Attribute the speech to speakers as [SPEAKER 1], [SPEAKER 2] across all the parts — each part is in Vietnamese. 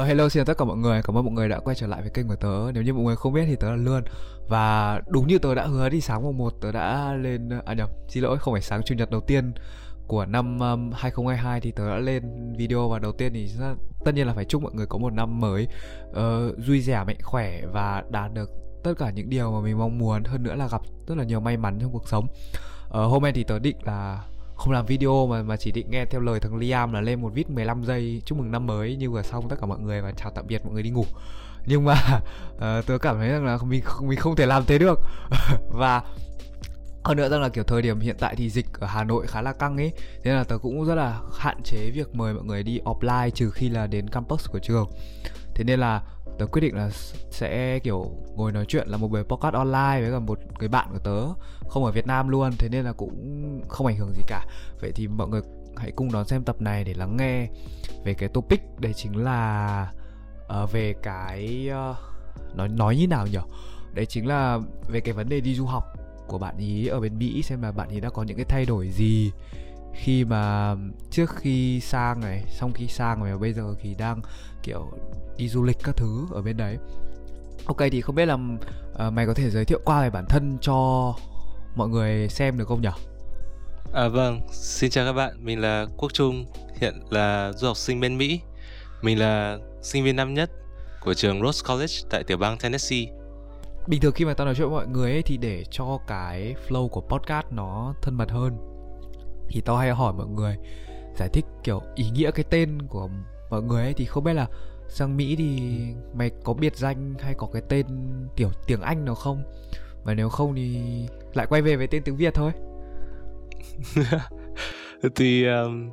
[SPEAKER 1] Uh, hello xin chào tất cả mọi người, cảm ơn mọi người đã quay trở lại với kênh của tớ. Nếu như mọi người không biết thì tớ là Lươn. Và đúng như tớ đã hứa thì sáng mùng 1 tớ đã lên À nhầm, xin lỗi, không phải sáng chủ nhật đầu tiên của năm um, 2022 thì tớ đã lên video và đầu tiên thì tất nhiên là phải chúc mọi người có một năm mới uh, vui vẻ mạnh khỏe và đạt được tất cả những điều mà mình mong muốn. Hơn nữa là gặp rất là nhiều may mắn trong cuộc sống. Uh, hôm nay thì tớ định là không làm video mà mà chỉ định nghe theo lời thằng Liam là lên một vít 15 giây chúc mừng năm mới như vừa xong tất cả mọi người và chào tạm biệt mọi người đi ngủ. Nhưng mà uh, tớ cảm thấy rằng là mình mình không thể làm thế được. Và hơn nữa rằng là kiểu thời điểm hiện tại thì dịch ở Hà Nội khá là căng ấy thế nên là tớ cũng rất là hạn chế việc mời mọi người đi offline trừ khi là đến campus của trường. Thế nên là tớ quyết định là sẽ kiểu ngồi nói chuyện là một buổi podcast online với cả một người bạn của tớ không ở Việt Nam luôn thế nên là cũng không ảnh hưởng gì cả. Vậy thì mọi người hãy cùng đón xem tập này để lắng nghe về cái topic đấy chính là uh, về cái uh, nói nói như nào nhỉ đấy chính là về cái vấn đề đi du học của bạn ý ở bên Mỹ xem là bạn ý đã có những cái thay đổi gì khi mà trước khi sang này xong khi sang và bây giờ thì đang kiểu đi du lịch các thứ ở bên đấy. Ok thì không biết là uh, mày có thể giới thiệu qua về bản thân cho mọi người xem được không nhỉ?
[SPEAKER 2] À vâng. Xin chào các bạn. Mình là quốc trung hiện là du học sinh bên mỹ. Mình là sinh viên năm nhất của trường Rose College tại tiểu bang Tennessee.
[SPEAKER 1] Bình thường khi mà tao nói chuyện với mọi người ấy thì để cho cái flow của podcast nó thân mật hơn thì tao hay hỏi mọi người giải thích kiểu ý nghĩa cái tên của mọi người ấy thì không biết là sang Mỹ thì mày có biệt danh hay có cái tên kiểu tiếng Anh nào không? Và nếu không thì lại quay về với tên tiếng Việt thôi.
[SPEAKER 2] Thì um,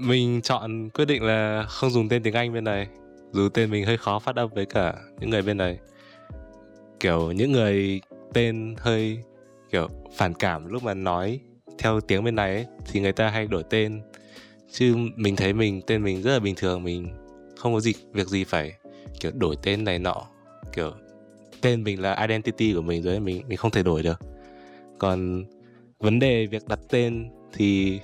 [SPEAKER 2] mình chọn quyết định là không dùng tên tiếng Anh bên này dù tên mình hơi khó phát âm với cả những người bên này. Kiểu những người tên hơi kiểu phản cảm lúc mà nói theo tiếng bên này ấy, thì người ta hay đổi tên. Chứ mình thấy mình tên mình rất là bình thường mình không có gì việc gì phải kiểu đổi tên này nọ. Kiểu tên mình là identity của mình rồi mình mình không thể đổi được. Còn vấn đề việc đặt tên thì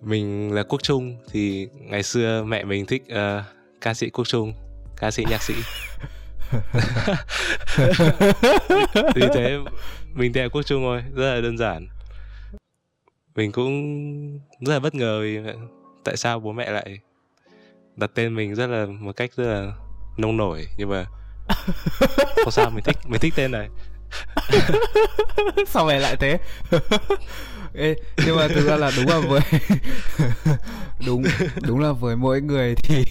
[SPEAKER 2] mình là quốc trung thì ngày xưa mẹ mình thích uh, ca sĩ quốc trung ca sĩ nhạc sĩ. Thì thế mình theo quốc trung thôi rất là đơn giản mình cũng rất là bất ngờ vì tại sao bố mẹ lại đặt tên mình rất là một cách rất là nông nổi. Nhưng mà không sao mình thích mình thích tên này.
[SPEAKER 1] Sao mày lại thế? Ê, nhưng mà thực ra là đúng là với đúng đúng là với mỗi người thì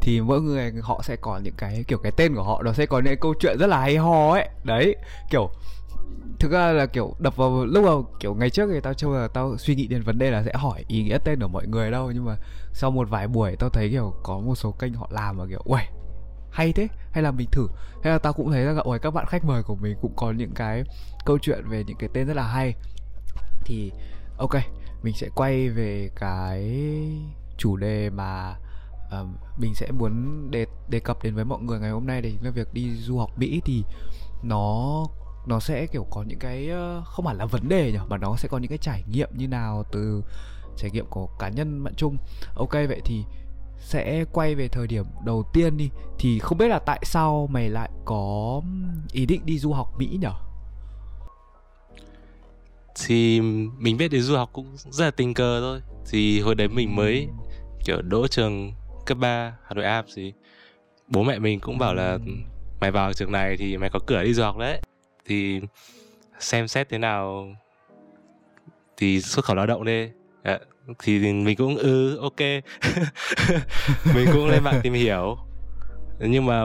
[SPEAKER 1] thì mỗi người họ sẽ có những cái kiểu cái tên của họ nó sẽ có những câu chuyện rất là hay ho ấy. Đấy kiểu thực ra là kiểu đập vào lúc đầu kiểu ngày trước thì tao chưa là tao suy nghĩ đến vấn đề là sẽ hỏi ý nghĩa tên của mọi người đâu nhưng mà sau một vài buổi tao thấy kiểu có một số kênh họ làm mà kiểu uầy hay thế hay là mình thử. Hay là tao cũng thấy là ôi các bạn khách mời của mình cũng có những cái câu chuyện về những cái tên rất là hay. Thì ok mình sẽ quay về cái chủ đề mà uh, mình sẽ muốn đề đề cập đến với mọi người ngày hôm nay. Đấy là việc đi du học Mỹ thì nó nó sẽ, kiểu, có những cái ờ, không hẳn là vấn đề nhỉ, mà nó sẽ có những cái trải nghiệm như nào từ trải nghiệm của cá nhân bạn chung. Ok, vậy thì sẽ quay về thời điểm đầu tiên đi. Thì không biết là tại sao mày lại có ý định đi du học mỹ nhỉ?
[SPEAKER 2] Thì mình biết đến du học cũng rất là tình cờ thôi. Thì hồi đấy mình mới, kiểu, đỗ trường cấp 3 Hà Nội Ap thì bố mẹ mình cũng bảo là, mày vào trường này thì mày có cửa đi du học đấy thì xem xét thế nào thì xuất khẩu lao động đi. À, thì mình cũng ừ ok. Mình cũng lên mạng tìm hiểu. Nhưng mà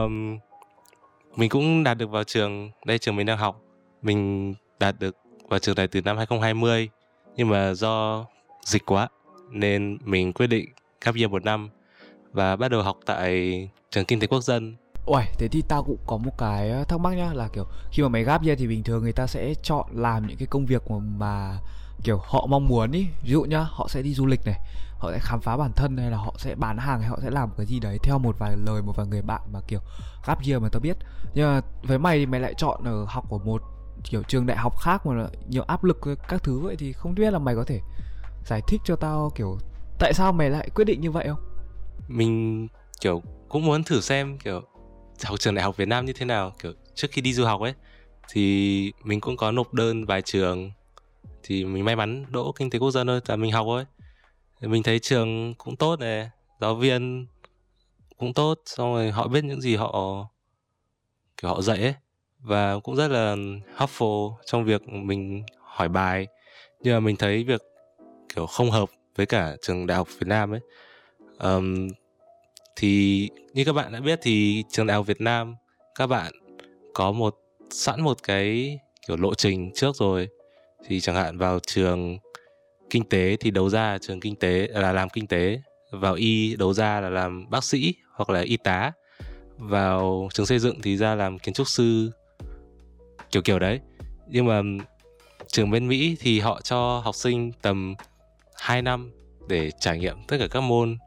[SPEAKER 2] mình cũng đạt được vào trường đây trường mình đang học. Mình đạt được vào trường này từ năm 2020 nhưng mà do dịch quá nên mình quyết định gap year một năm và bắt đầu học tại trường kinh tế quốc dân.
[SPEAKER 1] Uầy, thế thì tao cũng có một cái ờ, thắc mắc nhá là kiểu khi mà mày gáp ra thì bình thường người ta sẽ chọn làm những cái công việc mà, mà kiểu họ mong muốn ý. Ví dụ nhá họ sẽ đi du lịch này họ sẽ khám phá bản thân hay là họ sẽ bán hàng hay họ sẽ làm cái gì đấy theo một vài lời một vài người bạn mà kiểu gap year mà tao biết. Nhưng mà với mày thì mày lại chọn ở học ở một kiểu trường đại học khác mà nhiều áp lực các thứ vậy thì không biết là mày có thể giải thích cho tao kiểu tại sao mày lại quyết định như vậy không?
[SPEAKER 2] Mình kiểu cũng muốn thử xem kiểu học trường đại học Việt Nam như thế nào? Kiểu trước khi đi du học ấy thì mình cũng có nộp đơn vài trường. Thì mình may mắn đỗ kinh tế quốc dân thôi là mình học thôi. Mình thấy trường cũng tốt này giáo viên cũng tốt xong rồi họ biết những gì họ kiểu họ dạy ấy. Và cũng rất là helpful trong việc mình hỏi bài. Nhưng mà mình thấy việc kiểu không hợp với cả trường đại học Việt Nam ấy um, thì như các bạn đã biết thì trường đại học Việt Nam, các bạn có một, sẵn một cái, kiểu, lộ trình trước rồi. Thì chẳng hạn vào trường kinh tế thì đấu ra trường kinh tế à, là làm kinh tế, vào y đấu ra là làm bác sĩ hoặc là y tá, vào trường xây dựng thì ra làm kiến trúc sư, kiểu kiểu đấy. Nhưng mà trường bên Mỹ thì họ cho học sinh tầm 2 năm để trải nghiệm tất cả các môn,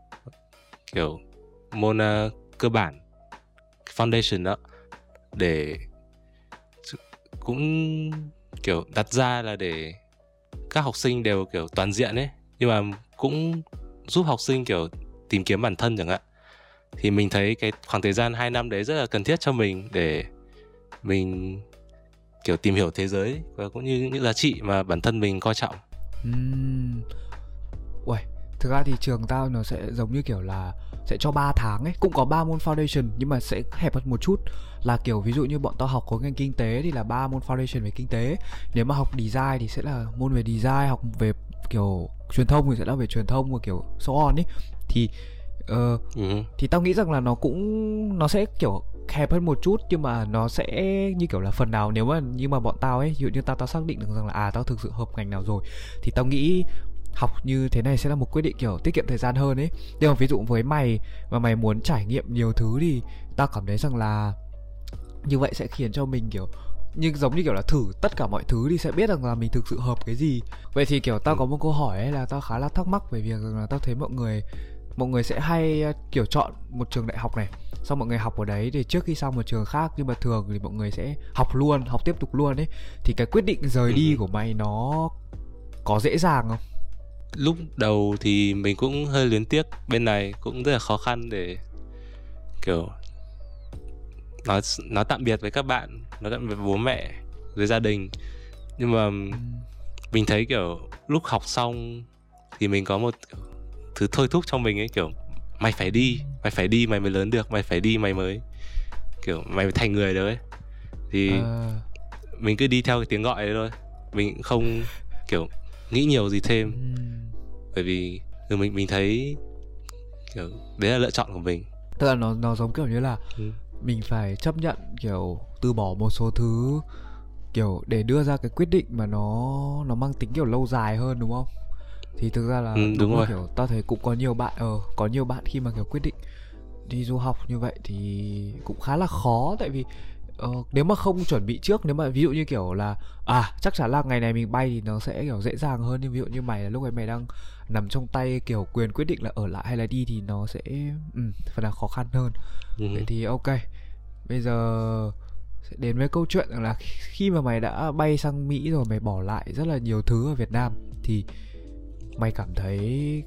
[SPEAKER 2] kiểu môn uh, cơ bản foundation đó để cũng kiểu đặt ra là để các học sinh đều kiểu toàn diện ấy nhưng mà cũng giúp học sinh kiểu tìm kiếm bản thân chẳng hạn thì mình thấy cái khoảng thời gian 2 năm đấy rất là cần thiết cho mình để mình kiểu tìm hiểu thế giới và cũng như những giá trị mà bản thân mình coi trọng.
[SPEAKER 1] Uhm. Uầy, thực ra thì trường tao nó sẽ giống như kiểu là sẽ cho 3 tháng ấy. Cũng có 3 môn foundation nhưng mà sẽ hẹp hơn một chút. Là kiểu ví dụ như bọn tao học khối ngành kinh tế thì là ba môn foundation về kinh tế. Nếu mà học design thì sẽ là môn về design học về kiểu truyền thông thì sẽ là về truyền thông và kiểu so on ấy. Thì uh, ừ. thì tao nghĩ rằng là nó cũng nó sẽ kiểu hẹp hơn một chút nhưng mà nó sẽ như kiểu là phần nào nếu mà như mà bọn tao ấy ví dụ như tao tao xác định được rằng là à tao thực sự hợp ngành nào rồi thì tao nghĩ học như thế này sẽ là một quyết định kiểu tiết kiệm thời gian hơn ấy. Nhưng mà ví dụ với mày mà mày muốn trải nghiệm nhiều thứ thì tao cảm thấy rằng là như vậy sẽ khiến cho mình kiểu nhưng giống như kiểu là thử tất cả mọi thứ thì sẽ biết rằng là mình thực sự hợp cái gì. Vậy thì kiểu tao có một câu hỏi ấy là tao khá là thắc mắc về việc là tao thấy mọi người mọi người sẽ hay kiểu chọn một trường đại học này xong mọi người học ở đấy thì trước khi sang một trường khác nhưng mà thường thì mọi người sẽ học luôn học tiếp tục luôn ấy. Thì cái quyết định rời đi ừ. của mày nó có dễ dàng không
[SPEAKER 2] lúc đầu thì mình cũng hơi luyến tiếc bên này cũng rất là khó khăn để kiểu nói nói tạm biệt với các bạn nói tạm biệt với bố mẹ với gia đình. Nhưng mà mình thấy kiểu lúc học xong thì mình có một thứ thôi thúc trong mình ấy kiểu mày phải đi mày phải đi mày mới lớn được mày phải đi mày mới kiểu mày mới thành người được ấy. Thì à... mình cứ đi theo cái tiếng gọi đấy thôi. Mình không kiểu nghĩ nhiều gì thêm. Ừ. bởi vì từ mình mình thấy kiểu đấy là lựa chọn của mình.
[SPEAKER 1] Tức là nó nó giống kiểu như là ừ. mình phải chấp nhận kiểu từ bỏ một số thứ kiểu để đưa ra cái quyết định mà nó nó mang tính kiểu lâu dài hơn đúng không? Thì thực ra là
[SPEAKER 2] ừ, đúng, đúng rồi.
[SPEAKER 1] kiểu tao thấy cũng có nhiều bạn ờ có nhiều bạn khi mà kiểu quyết định đi du học như vậy thì cũng khá là khó. Tại vì uh, nếu mà không chuẩn bị trước nếu mà ví dụ như kiểu là à chắc chắn là ngày này mình bay thì nó sẽ kiểu dễ dàng hơn nhưng ví dụ như mày là lúc ấy mày đang nằm trong tay kiểu quyền quyết định là ở lại hay là đi thì nó sẽ um, phần là khó khăn hơn ừ. vậy thì ok bây giờ sẽ đến với câu chuyện là khi mà mày đã bay sang Mỹ rồi mày bỏ lại rất là nhiều thứ ở Việt Nam thì mày cảm thấy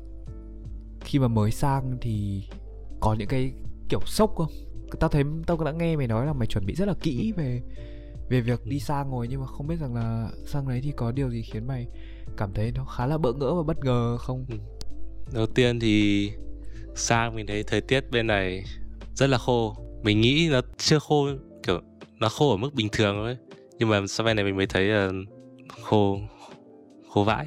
[SPEAKER 1] khi mà mới sang thì có những cái kiểu sốc không tao thấy tao đã nghe mày nói là mày chuẩn bị rất là kỹ về về việc đi sang rồi nhưng mà không biết rằng là sang đấy thì có điều gì khiến mày cảm thấy nó khá là bỡ ngỡ và bất ngờ không? Ừ.
[SPEAKER 2] đầu tiên thì sang mình thấy thời tiết bên này rất là khô. Mình nghĩ nó chưa khô kiểu nó khô ở mức bình thường thôi. Nhưng mà sau bên này mình mới thấy là khô khô vãi.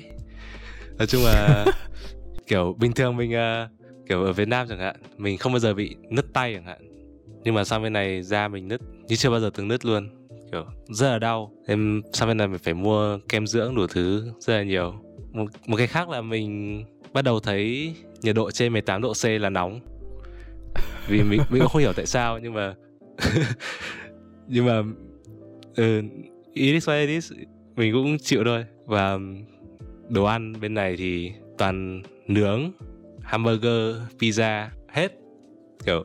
[SPEAKER 2] Nói chung là kiểu bình thường mình uh, kiểu ở Việt Nam chẳng hạn mình không bao giờ bị nứt tay chẳng hạn nhưng mà sang bên này da mình nứt như chưa bao giờ từng nứt luôn. Kiểu rất là đau. Em sang bên này mình phải mua kem dưỡng đủ thứ rất là nhiều. Một, một cái khác là mình bắt đầu thấy nhiệt độ trên 18 độ C là nóng. Vì mình mình cũng không hiểu tại sao nhưng mà nhưng mà uh, it is what it is. Mình cũng chịu thôi. Và đồ ăn bên này thì toàn nướng hamburger pizza hết. Kiểu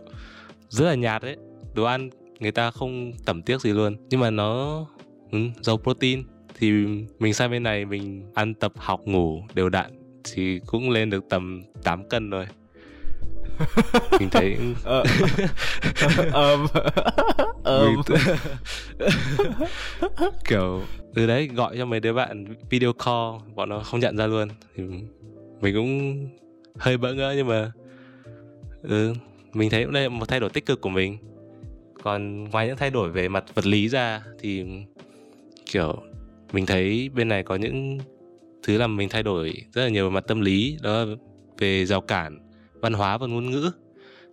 [SPEAKER 2] rất là nhạt đấy. Đồ ăn người ta không tẩm tiếc gì luôn. Nhưng mà nó ừ, giàu protein. Thì mình sang bên này mình ăn tập học ngủ đều đặn thì cũng lên được tầm 8 cân rồi mình thấy
[SPEAKER 1] ờ. Ờm. Ờm.
[SPEAKER 2] Kiểu từ đấy gọi cho mấy đứa bạn video call bọn nó không nhận ra luôn. Thì mình cũng hơi bỡ ngỡ nhưng mà ừ, mình thấy đây là một thay đổi tích cực của mình. Còn ngoài những thay đổi về mặt vật lý ra thì kiểu mình thấy bên này có những thứ làm mình thay đổi rất là nhiều về mặt tâm lý đó là về rào cản văn hóa và ngôn ngữ.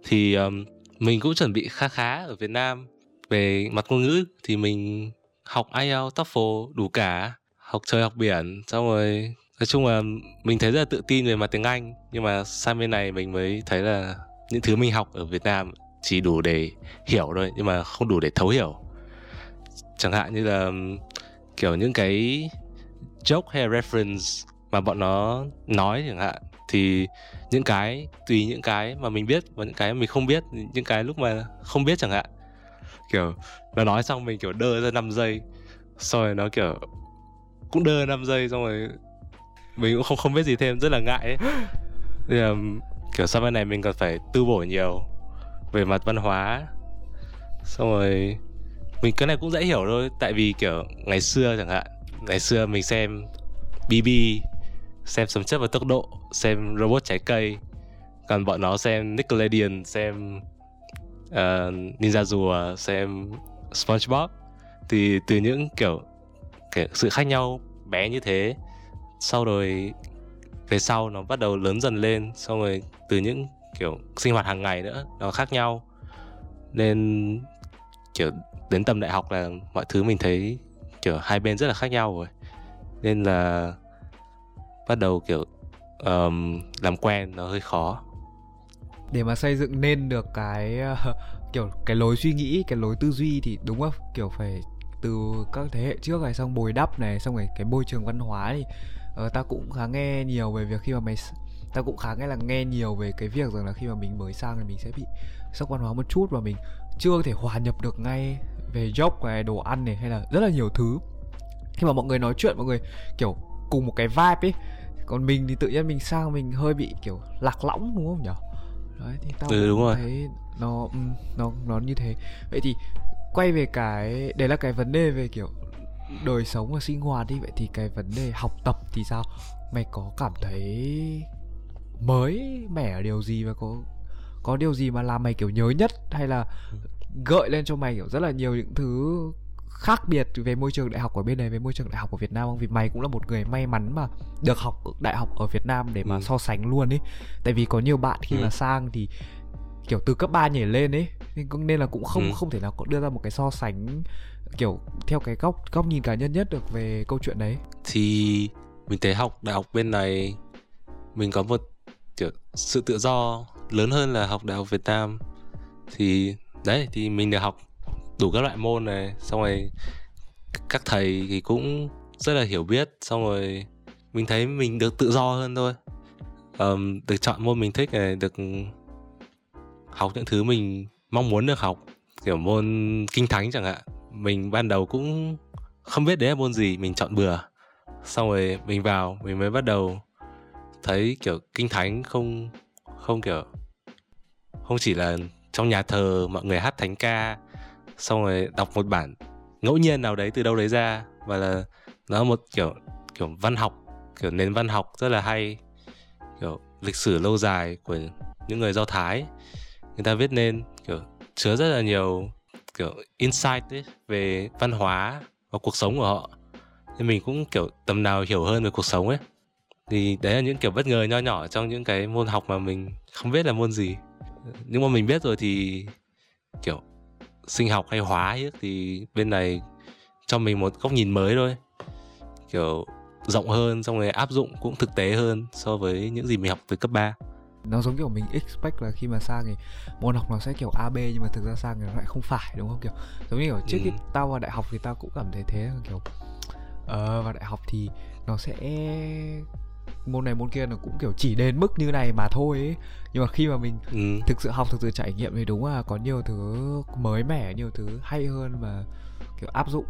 [SPEAKER 2] Thì um, mình cũng chuẩn bị khá khá ở Việt Nam về mặt ngôn ngữ thì mình học IELTS, TOEFL đủ cả học trời học biển. Xong rồi nói chung là mình thấy rất là tự tin về mặt tiếng Anh nhưng mà sang bên này mình mới thấy là những thứ mình học ở Việt Nam chỉ đủ để hiểu thôi, nhưng mà không đủ để thấu hiểu. Chẳng hạn như là kiểu những cái joke hay reference mà bọn nó nói chẳng hạn, thì những cái, tùy những cái mà mình biết và những cái mình không biết, những cái lúc mà không biết chẳng hạn. Kiểu nó nói xong mình kiểu đơ ra 5 giây, xong rồi nó kiểu cũng đơ 5 giây, xong rồi mình cũng không không biết gì thêm, rất là ngại ấy. Thì là kiểu sau bên này mình còn phải tư bổ nhiều về mặt văn hóa. Xong rồi mình cái này cũng dễ hiểu thôi tại vì kiểu ngày xưa chẳng hạn ngày xưa mình xem BB xem sấm chất và tốc độ xem robot trái cây còn bọn nó xem Nickelodeon xem uh, Ninja rùa xem SpongeBob thì từ những kiểu, kiểu sự khác nhau bé như thế. Sau rồi về sau nó bắt đầu lớn dần lên xong rồi từ những kiểu sinh hoạt hàng ngày nữa nó khác nhau. Nên kiểu đến tầm đại học là mọi thứ mình thấy kiểu hai bên rất là khác nhau rồi. Nên là bắt đầu kiểu um, làm quen nó hơi khó.
[SPEAKER 1] Để mà xây dựng nên được cái uh, kiểu cái lối suy nghĩ cái lối tư duy thì đúng không? Kiểu phải từ các thế hệ trước này xong bồi đắp này xong rồi cái môi trường văn hóa thì uh, ta cũng khá nghe nhiều về việc khi mà mày ta cũng khá nghe là nghe nhiều về cái việc rằng là khi mà mình mới sang thì mình sẽ bị sốc văn hóa một chút và mình chưa thể hòa nhập được ngay về job này đồ ăn này hay là rất là nhiều thứ. Khi mà mọi người nói chuyện mọi người kiểu cùng một cái vibe ấy còn mình thì tự nhiên mình sang mình hơi bị kiểu lạc lõng đúng không nhỉ đấy thì tao
[SPEAKER 2] ừ, đúng rồi.
[SPEAKER 1] thấy nó nó nó như thế. Vậy thì quay về cái đấy là cái vấn đề về kiểu đời sống và sinh hoạt đi vậy thì cái vấn đề học tập thì sao mày có cảm thấy mới mẻ ở điều gì và có có điều gì mà làm mày kiểu nhớ nhất hay là gợi lên cho mày kiểu rất là nhiều những thứ khác biệt về môi trường đại học ở bên này với môi trường đại học ở Việt Nam không? Vì mày cũng là một người may mắn mà được học đại học ở Việt Nam để mà ừ. so sánh luôn ấy. Tại vì có nhiều bạn khi ừ. mà sang thì kiểu từ cấp 3 nhảy lên ấy nên nên là cũng không ừ. không thể nào có đưa ra một cái so sánh kiểu theo cái góc góc nhìn cá nhân nhất được về câu chuyện đấy.
[SPEAKER 2] Thì mình thấy học đại học bên này mình có một kiểu sự tự do lớn hơn là học đại học Việt Nam. Thì đấy thì mình được học đủ các loại môn này xong rồi các thầy thì cũng rất là hiểu biết xong rồi mình thấy mình được tự do hơn thôi. Um, được chọn môn mình thích này được học những thứ mình mong muốn được học kiểu môn kinh thánh chẳng hạn mình ban đầu cũng không biết đấy là môn gì, mình chọn bừa. Xong rồi mình vào, mình mới bắt đầu thấy kiểu kinh thánh không không kiểu, không chỉ là trong nhà thờ mọi người hát thánh ca, xong rồi đọc một bản ngẫu nhiên nào đấy từ đâu đấy ra, và là nó một kiểu kiểu văn học, kiểu nền văn học rất là hay, kiểu lịch sử lâu dài của những người do thái. Người ta viết nên kiểu chứa rất là nhiều kiểu insight ấy về văn hóa và cuộc sống của họ. Nên mình cũng kiểu tầm nào hiểu hơn về cuộc sống ấy. Thì đấy là những kiểu bất ngờ nho nhỏ trong những cái môn học mà mình không biết là môn gì. Nhưng mà mình biết rồi thì kiểu sinh học hay hóa ấy, thì bên này cho mình một góc nhìn mới thôi. Kiểu rộng hơn xong rồi áp dụng cũng thực tế hơn so với những gì mình học từ cấp 3
[SPEAKER 1] nó giống kiểu mình expect là khi mà sang thì môn học nó sẽ kiểu AB nhưng mà thực ra sang thì nó lại không phải đúng không kiểu giống như kiểu trước ừ. khi tao vào đại học thì tao cũng cảm thấy thế kiểu ờ uh, vào đại học thì nó sẽ môn này môn kia nó cũng kiểu chỉ đến mức như này mà thôi ấy. nhưng mà khi mà mình ừ. thực sự học thực sự trải nghiệm thì đúng là có nhiều thứ mới mẻ nhiều thứ hay hơn và kiểu áp dụng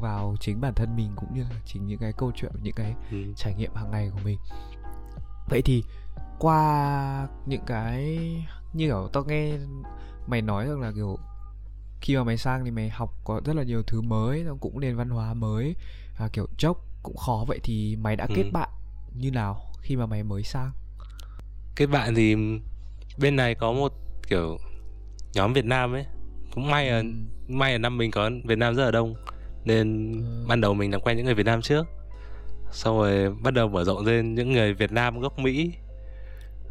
[SPEAKER 1] vào chính bản thân mình cũng như là chính những cái câu chuyện những cái ừ. trải nghiệm hàng ngày của mình vậy thì qua những cái như kiểu tao nghe mày nói rằng là kiểu khi mà mày sang thì mày học có rất là nhiều thứ mới nó cũng nền văn hóa mới à, kiểu chốc cũng khó vậy thì mày đã kết
[SPEAKER 2] Ừ.
[SPEAKER 1] bạn như nào khi mà mày mới sang
[SPEAKER 2] kết bạn thì bên này có một kiểu nhóm Việt Nam ấy cũng may là
[SPEAKER 1] Ừ.
[SPEAKER 2] may là năm mình có Việt Nam rất là đông nên
[SPEAKER 1] Ừ.
[SPEAKER 2] ban đầu mình làm quen những người Việt Nam trước xong rồi bắt đầu mở rộng lên những người Việt Nam gốc Mỹ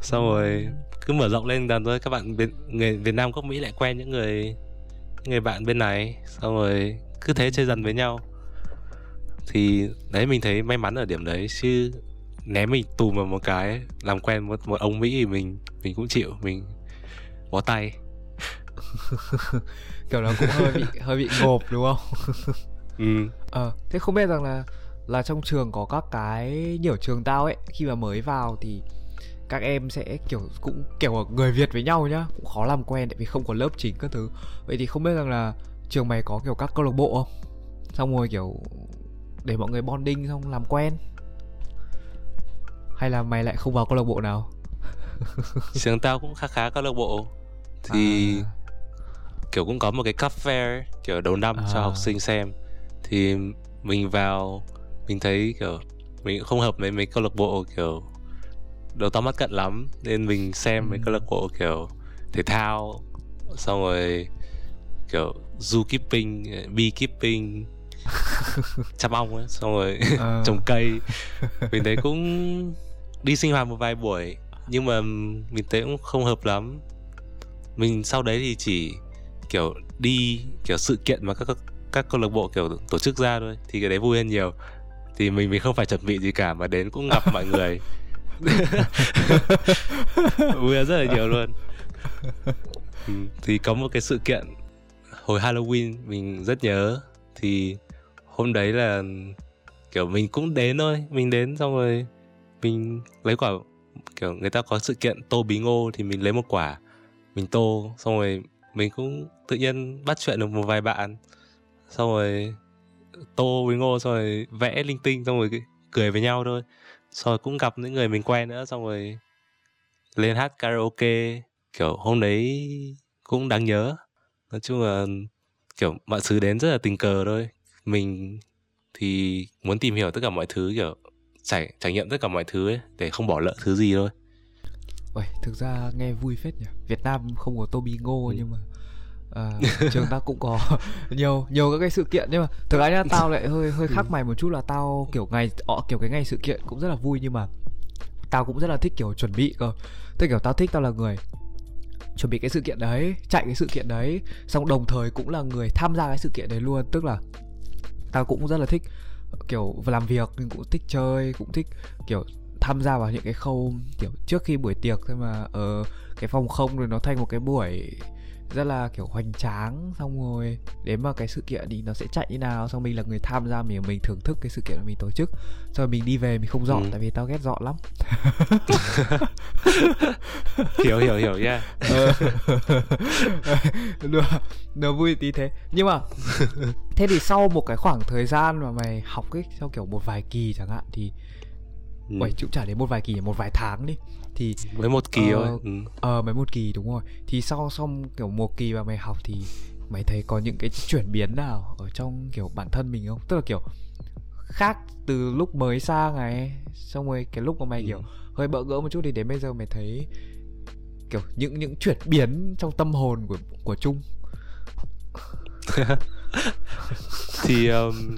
[SPEAKER 2] xong rồi cứ mở rộng lên dần thôi. Các bạn Việt, người Việt Nam gốc Mỹ lại quen những người những người bạn bên này. Xong rồi cứ thế chơi dần với nhau. Thì đấy mình thấy may mắn ở điểm đấy chứ ném mình tù vào một cái làm quen một một ông Mỹ thì mình mình cũng chịu mình bó tay.
[SPEAKER 1] Kiểu nó cũng hơi bị hơi bị ngộp đúng không?
[SPEAKER 2] Ừ.
[SPEAKER 1] ờ thế không biết rằng là là trong trường có các cái nhiều trường tao ấy khi mà mới vào thì các em sẽ kiểu cũng kiểu người Việt với nhau nhá cũng khó làm quen tại vì không có lớp chính các thứ. Vậy thì không biết rằng là trường mày có kiểu các câu lạc bộ không? Xong rồi kiểu để mọi người bonding xong làm quen. Hay là mày lại không vào câu lạc bộ nào?
[SPEAKER 2] Trường tao cũng khá khá câu lạc bộ. Thì
[SPEAKER 1] À.
[SPEAKER 2] kiểu cũng có một cái cup fair kiểu đầu năm cho
[SPEAKER 1] À.
[SPEAKER 2] học sinh xem. Thì mình vào mình thấy kiểu mình không hợp với mấy câu lạc bộ kiểu đầu to mắt cận lắm nên mình xem mấy
[SPEAKER 1] Ừ.
[SPEAKER 2] câu lạc bộ kiểu thể thao xong rồi kiểu zookeeping beekeeping chăm ong ấy xong rồi
[SPEAKER 1] Ờ.
[SPEAKER 2] trồng cây mình thấy cũng đi sinh hoạt một vài buổi nhưng mà mình thấy cũng không hợp lắm mình sau đấy thì chỉ kiểu đi kiểu sự kiện mà các các, các câu lạc bộ kiểu tổ chức ra thôi thì cái đấy vui hơn nhiều thì mình mình không phải chuẩn bị gì cả mà đến cũng gặp mọi người vui rất là nhiều luôn. Ừ, thì có một cái sự kiện hồi Halloween mình rất nhớ. Thì hôm đấy là kiểu mình cũng đến thôi. Mình đến xong rồi mình lấy quả kiểu người ta có sự kiện tô bí ngô thì mình lấy một quả mình tô. Xong rồi mình cũng tự nhiên bắt chuyện được một vài bạn. Xong rồi tô bí ngô xong rồi vẽ linh tinh xong rồi cười với nhau thôi xong rồi cũng gặp những người mình quen nữa xong rồi lên hát karaoke. Kiểu hôm đấy cũng đáng nhớ. Nói chung là kiểu mọi thứ đến rất là tình cờ thôi. Mình thì muốn tìm hiểu tất cả mọi thứ kiểu trải trải nghiệm tất cả mọi thứ ấy để không bỏ lỡ thứ gì thôi.
[SPEAKER 1] Uầy, thực ra nghe vui phết nhỉ. Việt Nam không có Toby Ngô
[SPEAKER 2] Ừ.
[SPEAKER 1] nhưng mà à, trường ta cũng có nhiều nhiều các cái sự kiện nhưng mà thực ra nhá tao lại hơi hơi khác mày một chút là tao kiểu ngày ọ, kiểu cái ngày sự kiện cũng rất là vui nhưng mà tao cũng rất là thích kiểu chuẩn bị cơ. Tức kiểu tao thích tao là người chuẩn bị cái sự kiện đấy chạy cái sự kiện đấy xong đồng thời cũng là người tham gia cái sự kiện đấy luôn. Tức là tao cũng rất là thích kiểu làm việc nhưng cũng thích chơi cũng thích kiểu tham gia vào những cái khâu kiểu trước khi buổi tiệc thôi mà ở cái phòng không rồi nó thành một cái buổi rất là kiểu hoành tráng xong rồi đến mà cái sự kiện thì nó sẽ chạy như nào xong mình là người tham gia mình mình thưởng thức cái sự kiện mà mình tổ chức xong rồi mình đi về mình không dọn
[SPEAKER 2] Ừ.
[SPEAKER 1] tại vì tao ghét dọn lắm.
[SPEAKER 2] Hiểu hiểu hiểu nha
[SPEAKER 1] đùa đùa vui tí thế. Nhưng mà thế thì sau một cái khoảng thời gian mà mày học ấy sau kiểu một vài kỳ chẳng hạn thì
[SPEAKER 2] ừ.
[SPEAKER 1] Uầy, cũng chả đến một vài kỳ một vài tháng đi thì
[SPEAKER 2] với một kỳ
[SPEAKER 1] Ờ,
[SPEAKER 2] thôi ừ.
[SPEAKER 1] ờ mấy một kỳ đúng rồi thì sau xong kiểu một kỳ mà mày học thì mày thấy có những cái chuyển biến nào ở trong kiểu bản thân mình không tức là kiểu khác từ lúc mới sang này xong rồi cái lúc mà mày
[SPEAKER 2] Ừ.
[SPEAKER 1] kiểu hơi bỡ ngỡ một chút thì đến bây giờ mày thấy kiểu những những chuyển biến trong tâm hồn của của Trung
[SPEAKER 2] thì um,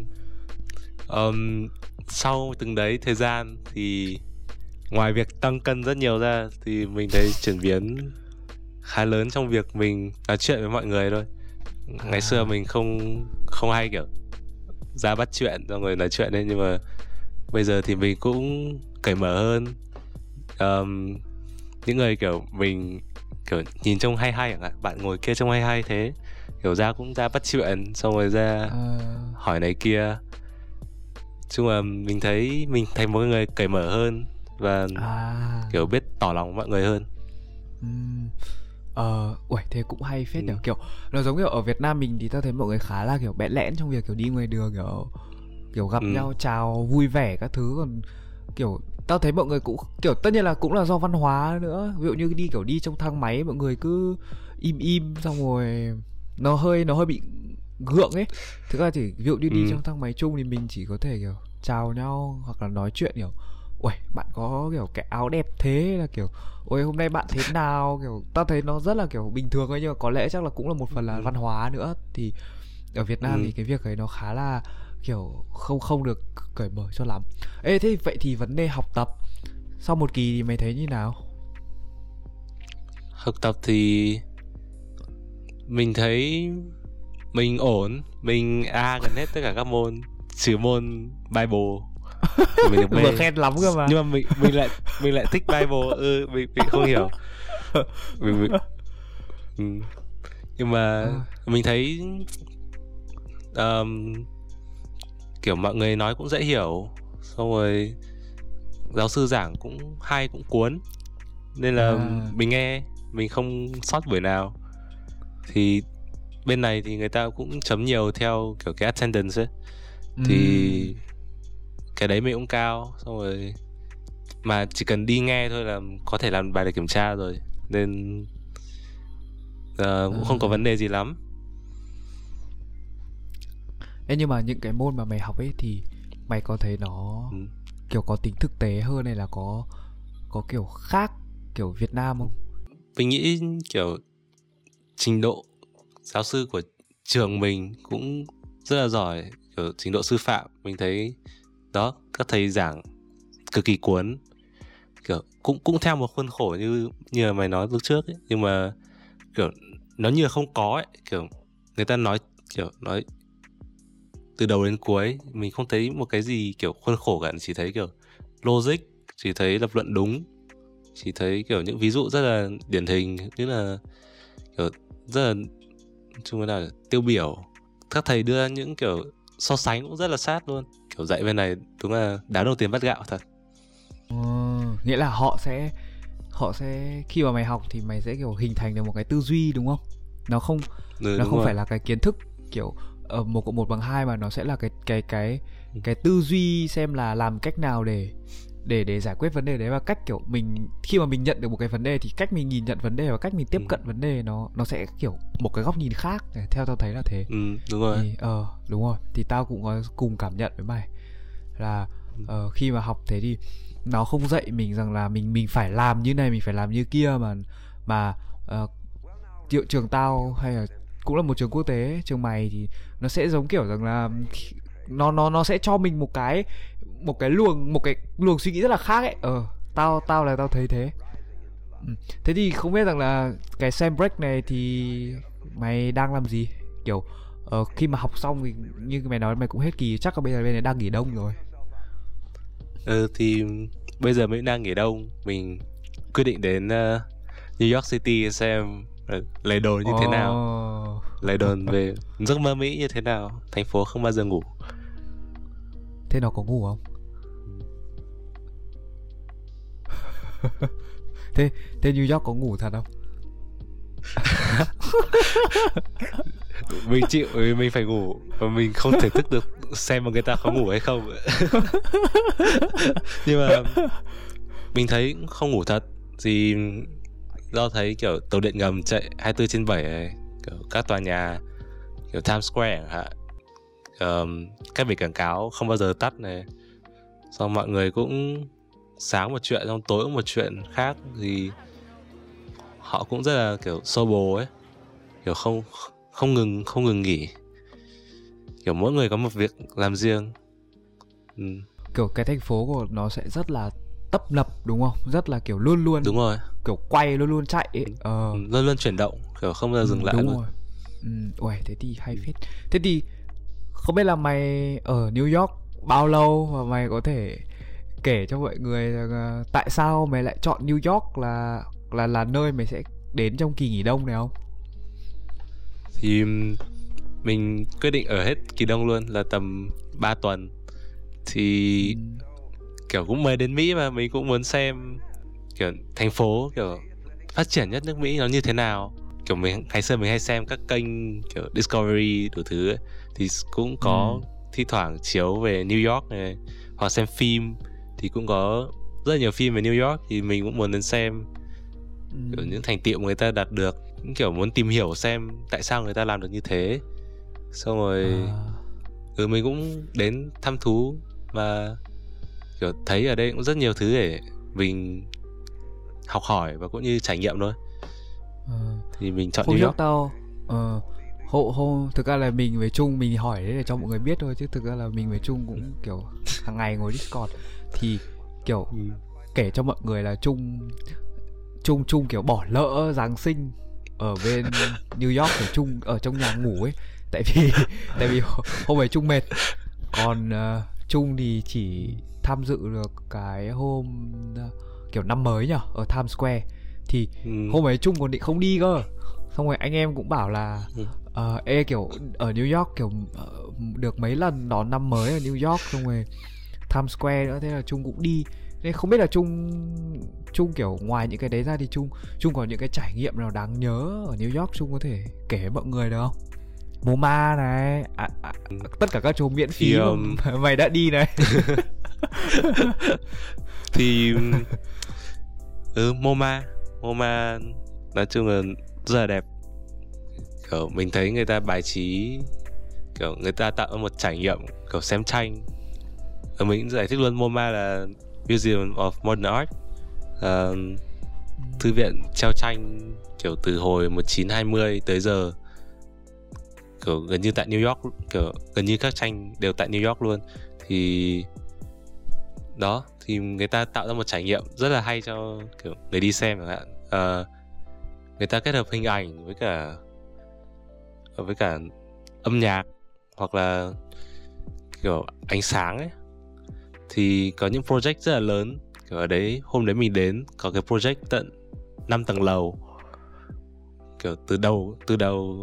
[SPEAKER 2] um, sau từng đấy thời gian thì ngoài việc tăng cân rất nhiều ra thì mình thấy chuyển biến khá lớn trong việc mình nói chuyện với mọi người thôi.
[SPEAKER 1] À.
[SPEAKER 2] ngày xưa mình không không hay kiểu ra bắt chuyện xong rồi nói chuyện ấy nhưng mà bây giờ thì mình cũng cởi mở hơn. Um, những người kiểu mình kiểu nhìn trông hay hay chẳng hạn bạn ngồi kia trông hay hay thế kiểu ra cũng ra bắt chuyện xong rồi ra
[SPEAKER 1] Ờ,
[SPEAKER 2] hỏi này kia. Chung là mình thấy mình thành một người cởi mở hơn và
[SPEAKER 1] à
[SPEAKER 2] kiểu biết tỏ lòng mọi người hơn
[SPEAKER 1] Ừm, Ờ, uầy, thế cũng hay phết nhỉ
[SPEAKER 2] Ừ.
[SPEAKER 1] Kiểu, nó giống kiểu ở Việt Nam mình thì tao thấy mọi người khá là kiểu bẽn lẽn trong việc kiểu đi ngoài đường kiểu kiểu gặp
[SPEAKER 2] Ừ.
[SPEAKER 1] nhau chào vui vẻ các thứ còn kiểu tao thấy mọi người cũng kiểu tất nhiên là cũng là do văn hóa nữa ví dụ như đi kiểu đi trong thang máy mọi người cứ im im xong rồi nó hơi nó hơi bị gượng ấy thực ra thì ví dụ như đi
[SPEAKER 2] Ừ.
[SPEAKER 1] trong thang máy chung thì mình chỉ có thể kiểu chào nhau hoặc là nói chuyện kiểu ui bạn có kiểu cái áo đẹp thế là kiểu ôi hôm nay bạn thế nào? Kiểu tao thấy nó rất là kiểu bình thường ấy nhưng mà có lẽ chắc là cũng là một phần là
[SPEAKER 2] Ừ.
[SPEAKER 1] văn hóa nữa. Thì ở Việt Nam
[SPEAKER 2] Ừ.
[SPEAKER 1] thì cái việc ấy nó khá là kiểu không không được cởi mở cho lắm. Ê thế vậy thì vấn đề học tập sau một kỳ thì mày thấy như nào?
[SPEAKER 2] Học tập thì mình thấy mình ổn mình a gần hết tất cả các môn trừ môn bible mình được B
[SPEAKER 1] vừa khen lắm cơ mà.
[SPEAKER 2] Nhưng mà mình mình lại mình lại thích bible. Ừ mình, mình không hiểu. Mình, mình, ừ. nhưng mà
[SPEAKER 1] Ờ.
[SPEAKER 2] mình thấy um, kiểu mọi người nói cũng dễ hiểu. Xong rồi giáo sư giảng cũng hay cũng cuốn. Nên là
[SPEAKER 1] À.
[SPEAKER 2] mình nghe mình không sót buổi nào. Thì bên này thì người ta cũng chấm nhiều theo kiểu cái attendance ấy. Thì cái đấy mình cũng cao xong rồi mà chỉ cần đi nghe thôi là có thể làm bài để kiểm tra rồi nên ờ, cũng không có
[SPEAKER 1] À.
[SPEAKER 2] vấn đề gì lắm
[SPEAKER 1] Ê, nhưng mà những cái môn mà mày học ấy thì mày có thấy nó
[SPEAKER 2] Ừ.
[SPEAKER 1] kiểu có tính thực tế hơn hay là có có kiểu khác kiểu Việt Nam không?
[SPEAKER 2] mình nghĩ kiểu trình độ giáo sư của trường mình cũng rất là giỏi kiểu trình độ sư phạm mình thấy đó, các thầy giảng cực kỳ cuốn. Kiểu, cũng cũng theo một khuôn khổ như như mày nói lúc trước ấy. nhưng mà, kiểu, nó như là không có ấy. Kiểu, người ta nói, kiểu, nói từ đầu đến cuối, mình không thấy một cái gì, kiểu, khuôn khổ cả, chỉ thấy, kiểu, logic, chỉ thấy lập luận đúng, chỉ thấy, kiểu, những ví dụ rất là điển hình như là, kiểu, rất là, chung là tiêu biểu. Các thầy đưa những, kiểu, so sánh cũng rất là sát luôn kiểu dạy bên này đúng là đá đầu tiên bắt gạo thật
[SPEAKER 1] Ờ, nghĩa là họ sẽ họ sẽ khi mà mày học thì mày sẽ kiểu hình thành được một cái tư duy đúng không? Nó không
[SPEAKER 2] ừ,
[SPEAKER 1] nó không
[SPEAKER 2] rồi.
[SPEAKER 1] phải là cái kiến thức kiểu ở một cộng một bằng hai mà nó sẽ là cái cái cái
[SPEAKER 2] Ừ.
[SPEAKER 1] cái tư duy xem là làm cách nào để để để giải quyết vấn đề đấy và cách kiểu mình khi mà mình nhận được một cái vấn đề thì cách mình nhìn nhận vấn đề và cách mình tiếp
[SPEAKER 2] Ừ.
[SPEAKER 1] cận vấn đề nó nó sẽ kiểu một cái góc nhìn khác. Theo tao thấy là thế.
[SPEAKER 2] Ừ, đúng rồi.
[SPEAKER 1] Thì ờ đúng rồi. Thì tao cũng có cùng cảm nhận với mày là ờ, khi mà học thế thì nó không dạy mình rằng là mình mình phải làm như này mình phải làm như kia mà mà ờ, triệu trường tao hay là cũng là một trường quốc tế trường mày thì nó sẽ giống kiểu rằng là nó nó nó sẽ cho mình một cái một cái luồng một cái luồng suy nghĩ rất là khác ấy. Ờ tao tao là tao thấy thế. Ừ. thế thì không biết rằng là cái sem break này thì mày đang làm gì? Kiểu ờ, khi mà học xong thì như mày nói mày cũng hết kỳ chắc là bây giờ bên này đang nghỉ đông rồi.
[SPEAKER 2] Ừ, thì bây giờ mình đang nghỉ đông. Mình quyết định đến ờ, New York City xem ờ, lấy đồ như thế nào. Lấy đồn về giấc mơ Mỹ như thế nào. Thành phố không bao giờ ngủ.
[SPEAKER 1] Thế nó có ngủ không thế thế New York có ngủ thật không?
[SPEAKER 2] Mình chịu vì mình phải ngủ và mình không thể thức được xem mà người ta có ngủ hay không. Nhưng mà mình thấy không ngủ thật thì do thấy kiểu tàu điện ngầm chạy 24 trên 7 này kiểu các tòa nhà kiểu Times Square chẳng hạn um, các biển quảng cáo không bao giờ tắt này. Xong mọi người cũng sáng một chuyện xong tối một chuyện khác thì họ cũng rất là kiểu sober ấy. Kiểu không không ngừng không ngừng nghỉ. Kiểu mỗi người có một việc làm riêng. Ừ,
[SPEAKER 1] kiểu cái thành phố của nó sẽ rất là tấp nập đúng không? Rất là kiểu luôn luôn.
[SPEAKER 2] Đúng rồi.
[SPEAKER 1] Kiểu quay luôn luôn chạy ấy ờ.
[SPEAKER 2] Ừ, luôn luôn chuyển động kiểu không bao giờ dừng
[SPEAKER 1] Ừ,
[SPEAKER 2] lại
[SPEAKER 1] đúng
[SPEAKER 2] luôn.
[SPEAKER 1] rồi. Ừ, uầy, thế thì hay phết. Thế thì không biết là mày ở New York bao lâu và mày có thể kể cho mọi người là tại sao mày lại chọn New York là là là nơi mày sẽ đến trong kỳ nghỉ đông này không?
[SPEAKER 2] Thì mình quyết định ở hết kỳ đông luôn là tầm 3 tuần. Thì
[SPEAKER 1] Ừ.
[SPEAKER 2] kiểu cũng mới đến Mỹ mà mình cũng muốn xem kiểu thành phố kiểu phát triển nhất nước Mỹ nó như thế nào. Kiểu mình ngày xưa mình hay xem các kênh kiểu Discovery đủ thứ ấy, thì cũng có
[SPEAKER 1] Ừ.
[SPEAKER 2] thi thoảng chiếu về New York này hoặc xem phim thì cũng có rất là nhiều phim về New York thì mình cũng muốn đến xem.
[SPEAKER 1] Ừ.
[SPEAKER 2] kiểu những thành tiệu người ta đạt được những kiểu muốn tìm hiểu xem tại sao người ta làm được như thế. Xong rồi
[SPEAKER 1] À,
[SPEAKER 2] ừ mình cũng đến thăm thú và kiểu thấy ở đây cũng rất nhiều thứ để mình học hỏi và cũng như trải nghiệm thôi.
[SPEAKER 1] Ờ.
[SPEAKER 2] thì mình chọn
[SPEAKER 1] hôm
[SPEAKER 2] New York.
[SPEAKER 1] tao ờ hộ hôm thực ra là mình với Trung mình hỏi đấy để cho mọi người biết thôi chứ thực ra là mình với Trung cũng kiểu hàng ngày ngồi Discord thì kiểu
[SPEAKER 2] Ừ.
[SPEAKER 1] kể cho mọi người là Trung Trung Trung kiểu bỏ lỡ Giáng sinh ở bên New York của Trung ở trong nhà ngủ ấy. Tại vì tại vì hôm ấy Trung mệt. Còn Trung thì chỉ tham dự được cái hôm ờ, kiểu năm mới nhở ở Times Square. Thì
[SPEAKER 2] Ừ.
[SPEAKER 1] hôm ấy Trung còn định không đi cơ. Xong rồi anh em cũng bảo là ờ, ê kiểu ở New York kiểu ờ, được mấy lần đón năm mới ở New York? Xong rồi Times Square nữa thế là Trung cũng đi. Nên không biết là Trung Trung kiểu ngoài những cái đấy ra thì Trung Trung còn những cái trải nghiệm nào đáng nhớ ở New York Trung có thể kể với mọi người được không? MoMA này à, à, tất cả các chỗ miễn phí
[SPEAKER 2] Thì,
[SPEAKER 1] mà
[SPEAKER 2] um,
[SPEAKER 1] mày đã đi này.
[SPEAKER 2] Thì ừ MoMA MoMA nói chung là rất là đẹp. Kiểu mình thấy người ta bài trí kiểu người ta tạo một trải nghiệm kiểu xem tranh và mình cũng giải thích luôn MoMA là Museum of Modern Art. Uh, thư viện treo tranh kiểu từ hồi 1920 tới giờ kiểu gần như tại New York kiểu gần như các tranh đều tại New York luôn. Thì đó thì người ta tạo ra một trải nghiệm rất là hay cho kiểu người đi xem chẳng hạn. Ờ, người ta kết hợp hình ảnh với cả với cả âm nhạc hoặc là kiểu ánh sáng ấy thì có những project rất là lớn. Kiểu ở đấy hôm đấy mình đến có cái project tận 5 tầng lầu. Kiểu từ đầu từ đầu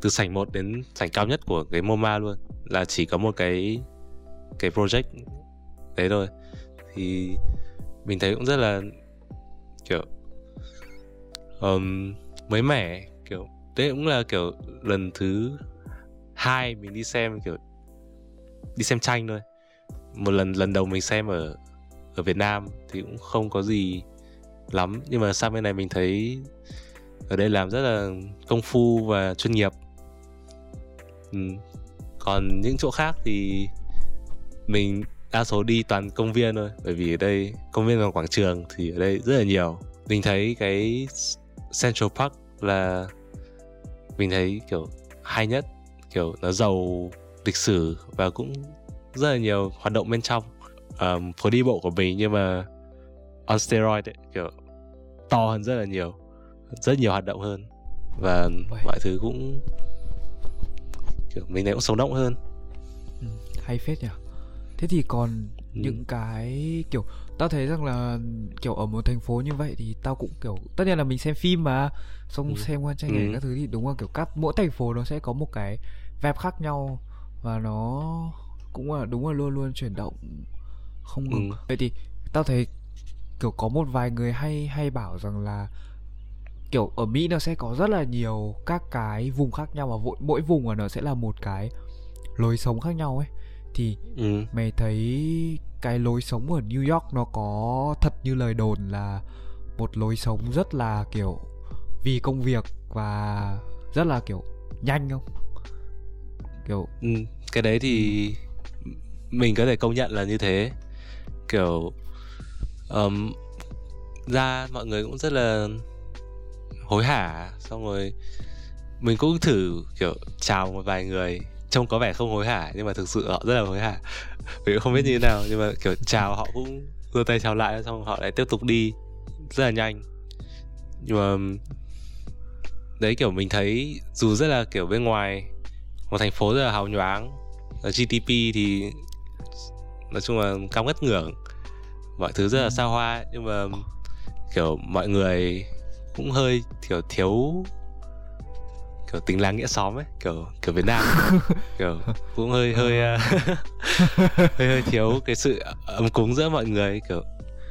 [SPEAKER 2] từ sảnh 1 đến sảnh cao nhất của cái MoMA luôn. Là chỉ có một cái cái project đấy thôi. Thì mình thấy cũng rất là kiểu um, mới mẻ. Kiểu đấy cũng là kiểu lần thứ hai mình đi xem kiểu đi xem tranh thôi một lần lần đầu mình xem ở ở Việt Nam thì cũng không có gì lắm. Nhưng mà sang bên này mình thấy ở đây làm rất là công phu và chuyên nghiệp. Ừ. còn những chỗ khác thì mình đa số đi toàn công viên thôi. Bởi vì ở đây công viên và quảng trường thì ở đây rất là nhiều. Mình thấy cái Central Park là mình thấy kiểu hay nhất. Kiểu nó giàu lịch sử và cũng rất là nhiều hoạt động bên trong um, phố đi bộ của mình nhưng mà on steroid ấy, kiểu to hơn rất là nhiều rất nhiều hoạt động hơn và
[SPEAKER 1] Uầy.
[SPEAKER 2] mọi thứ cũng kiểu mình thấy cũng sống động hơn
[SPEAKER 1] Ừ, hay phết nhỉ thế thì còn
[SPEAKER 2] Ừ.
[SPEAKER 1] những cái kiểu tao thấy rằng là kiểu ở một thành phố như vậy thì tao cũng kiểu tất nhiên là mình xem phim mà xong
[SPEAKER 2] Ừ.
[SPEAKER 1] xem quan tranh ảnh
[SPEAKER 2] Ừ.
[SPEAKER 1] các thứ thì đúng là kiểu các mỗi thành phố nó sẽ có một cái vibe khác nhau và nó cũng là đúng là luôn luôn chuyển động không ngừng
[SPEAKER 2] Ừ.
[SPEAKER 1] vậy thì tao thấy kiểu có một vài người hay hay bảo rằng là kiểu ở Mỹ nó sẽ có rất là nhiều các cái vùng khác nhau và mỗi, mỗi vùng của nó sẽ là một cái lối sống khác nhau ấy thì
[SPEAKER 2] ừ.
[SPEAKER 1] mày thấy cái lối sống ở New York nó có thật như lời đồn là một lối sống rất là kiểu vì công việc và rất là kiểu nhanh không kiểu
[SPEAKER 2] Ừ, cái đấy thì mình có thể công nhận là như thế. Kiểu um, ra mọi người cũng rất là hối hả xong rồi mình cũng thử kiểu chào một vài người trông có vẻ không hối hả nhưng mà thực sự họ rất là hối hả. Mình cũng không biết như thế nào nhưng mà kiểu chào họ cũng giơ tay chào lại xong họ lại tiếp tục đi rất là nhanh. Nhưng mà đấy kiểu mình thấy dù rất là kiểu bên ngoài một thành phố rất là hào nhoáng ở GDP thì nói chung là cao ngất ngưỡng. Mọi thứ rất là xa hoa nhưng mà kiểu mọi người cũng hơi kiểu thiếu kiểu tình làng nghĩa xóm ấy kiểu kiểu Việt Nam kiểu cũng hơi hơi ờ, hơi hơi thiếu cái sự ấm cúng giữa mọi người kiểu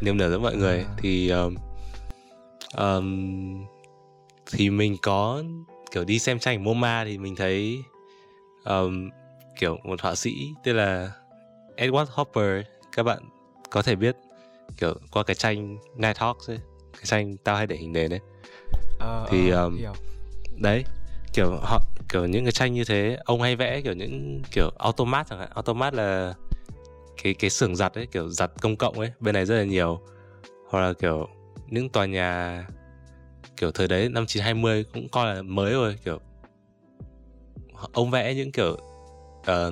[SPEAKER 2] niềm nở giữa mọi người
[SPEAKER 1] À.
[SPEAKER 2] thì um, um, thì mình có kiểu đi xem tranh MoMA thì mình thấy um, kiểu một họa sĩ tên là Edward Hopper các bạn có thể biết kiểu qua cái tranh Nighthawks ấy cái tranh tao hay để hình nền đấy
[SPEAKER 1] Ờ,
[SPEAKER 2] Thì, um, đấy kiểu họ kiểu những cái tranh như thế ông hay vẽ kiểu những kiểu automat chẳng hạn. Automat là cái cái xưởng giặt ấy kiểu giặt công cộng ấy bên này rất là nhiều. Hoặc là kiểu những tòa nhà kiểu thời đấy năm 920 cũng coi là mới rồi kiểu. Ông vẽ những kiểu ờ,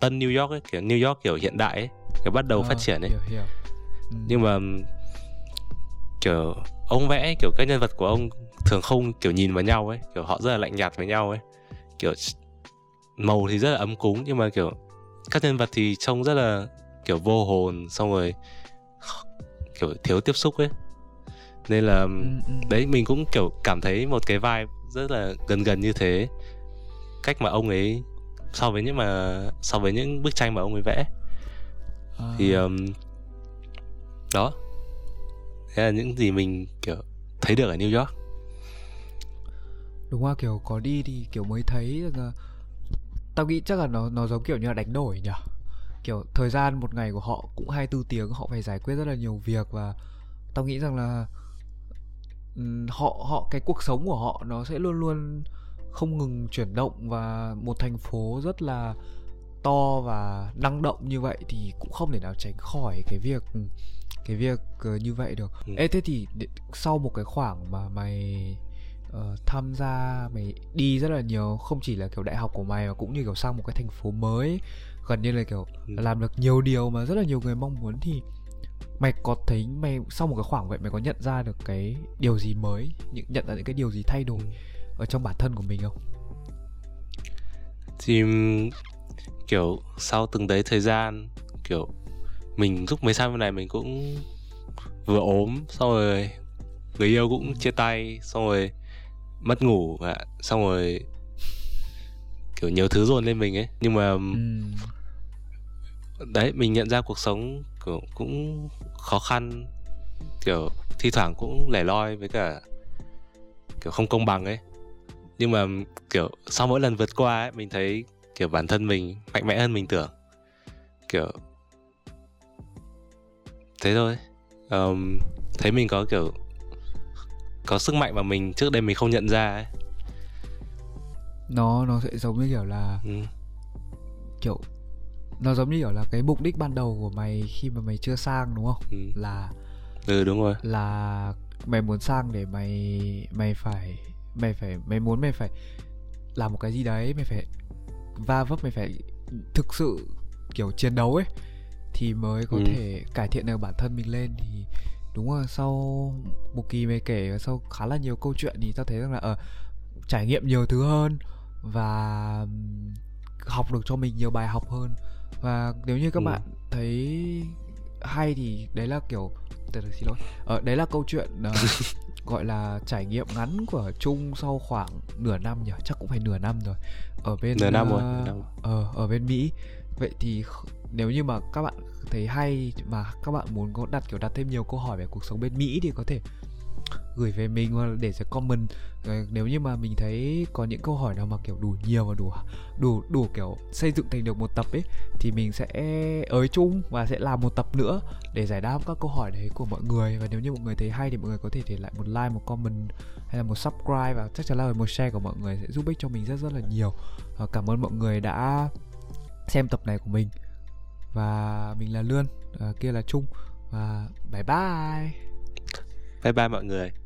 [SPEAKER 2] tân New York ấy kiểu New York kiểu hiện đại ấy kiểu bắt đầu
[SPEAKER 1] Ờ,
[SPEAKER 2] phát triển ấy.
[SPEAKER 1] hiểu hiểu. Ừ.
[SPEAKER 2] nhưng mà kiểu ông vẽ kiểu các nhân vật của ông thường không kiểu nhìn vào nhau ấy kiểu họ rất là lạnh nhạt với nhau ấy. Kiểu màu thì rất là ấm cúng nhưng mà kiểu các nhân vật thì trông rất là kiểu vô hồn xong rồi kiểu thiếu tiếp xúc ấy. Nên là
[SPEAKER 1] Ừ, ừ.
[SPEAKER 2] đấy mình cũng kiểu cảm thấy một cái vibe rất là gần gần như thế. Cách mà ông ấy so với những mà so với những bức tranh mà ông ấy vẽ.
[SPEAKER 1] Ờ,
[SPEAKER 2] thì um, đó. Thế là những gì mình kiểu thấy được ở New York.
[SPEAKER 1] Đúng là kiểu có đi thì kiểu mới thấy là tao nghĩ chắc là nó nó giống kiểu như là đánh đổi nhỉ? Kiểu thời gian một ngày của họ cũng 24 tiếng họ phải giải quyết rất là nhiều việc và tao nghĩ rằng là ừm, họ họ cái cuộc sống của họ nó sẽ luôn luôn không ngừng chuyển động và một thành phố rất là to và năng động như vậy thì cũng không thể nào tránh khỏi cái việc cái việc ờ, như vậy được.
[SPEAKER 2] Ừ.
[SPEAKER 1] Ê thế thì sau một cái khoảng mà mày ờ, tham gia mày đi rất là nhiều không chỉ là kiểu đại học của mày mà cũng như kiểu sang một cái thành phố mới gần như là kiểu
[SPEAKER 2] Ừ.
[SPEAKER 1] làm được nhiều điều mà rất là nhiều người mong muốn thì mày có thấy mày sau một cái khoảng vậy mày có nhận ra được cái điều gì mới những nhận ra những cái điều gì thay đổi
[SPEAKER 2] Ừ.
[SPEAKER 1] ở trong bản thân của mình không?
[SPEAKER 2] Thì kiểu sau từng đấy thời gian kiểu mình lúc mới sang bên này mình cũng vừa ốm xong rồi người yêu cũng chia tay xong rồi mất ngủ ạ xong rồi kiểu nhiều thứ dồn lên mình ấy. Nhưng mà
[SPEAKER 1] Ừm,
[SPEAKER 2] đấy mình nhận ra cuộc sống kiểu cũng khó khăn kiểu thi thoảng cũng lẻ loi với cả kiểu không công bằng ấy nhưng mà kiểu sau mỗi lần vượt qua ấy mình thấy kiểu bản thân mình mạnh mẽ hơn mình tưởng. Kiểu thế thôi. Ờm, thấy mình có kiểu có sức mạnh mà mình trước đây mình không nhận ra ấy.
[SPEAKER 1] Nó nó sẽ giống như kiểu là
[SPEAKER 2] ừ.
[SPEAKER 1] kiểu nó giống như kiểu là cái mục đích ban đầu của mày khi mà mày chưa sang đúng không?
[SPEAKER 2] Ừ.
[SPEAKER 1] là
[SPEAKER 2] ừ đúng rồi.
[SPEAKER 1] là mày muốn sang để mày mày phải mày phải mày muốn mày phải làm một cái gì đấy mày phải va vấp mày phải thực sự kiểu chiến đấu ấy thì mới có
[SPEAKER 2] Ừ.
[SPEAKER 1] thể cải thiện được bản thân mình lên thì đúng rồi sau một kỳ mày kể và sau khá là nhiều câu chuyện thì tao thấy rằng là ở trải nghiệm nhiều thứ hơn và học được cho mình nhiều bài học hơn và nếu như các
[SPEAKER 2] Ừ.
[SPEAKER 1] bạn thấy hay thì đấy là kiểu từ xin lỗi ờ, đấy là câu chuyện ờ, gọi là trải nghiệm ngắn của Trung sau khoảng nửa năm nhỉ? Chắc cũng phải nửa năm rồi. Ở bên
[SPEAKER 2] nửa năm rồi
[SPEAKER 1] ờ,
[SPEAKER 2] nửa năm.
[SPEAKER 1] ờ, ở bên Mỹ. Vậy thì nếu như mà các bạn thấy hay mà các bạn muốn có đặt kiểu đặt thêm nhiều câu hỏi về cuộc sống bên Mỹ thì có thể gửi về mình hoặc là để cho comment. Ờ, nếu như mà mình thấy có những câu hỏi nào mà kiểu đủ nhiều và đủ đủ đủ kiểu xây dựng thành được một tập ấy, thì mình sẽ ới chung và sẽ làm một tập nữa để giải đáp các câu hỏi đấy của mọi người. Và nếu như mọi người thấy hay thì mọi người có thể để lại một like, một comment hay là một subscribe và chắc chắn là một share của mọi người sẽ giúp ích cho mình rất rất là nhiều. Ờ, cảm ơn mọi người đã xem tập này của mình. Và mình là lươn ờ, kia là trung. Và bye bye.
[SPEAKER 2] Bye bye mọi người.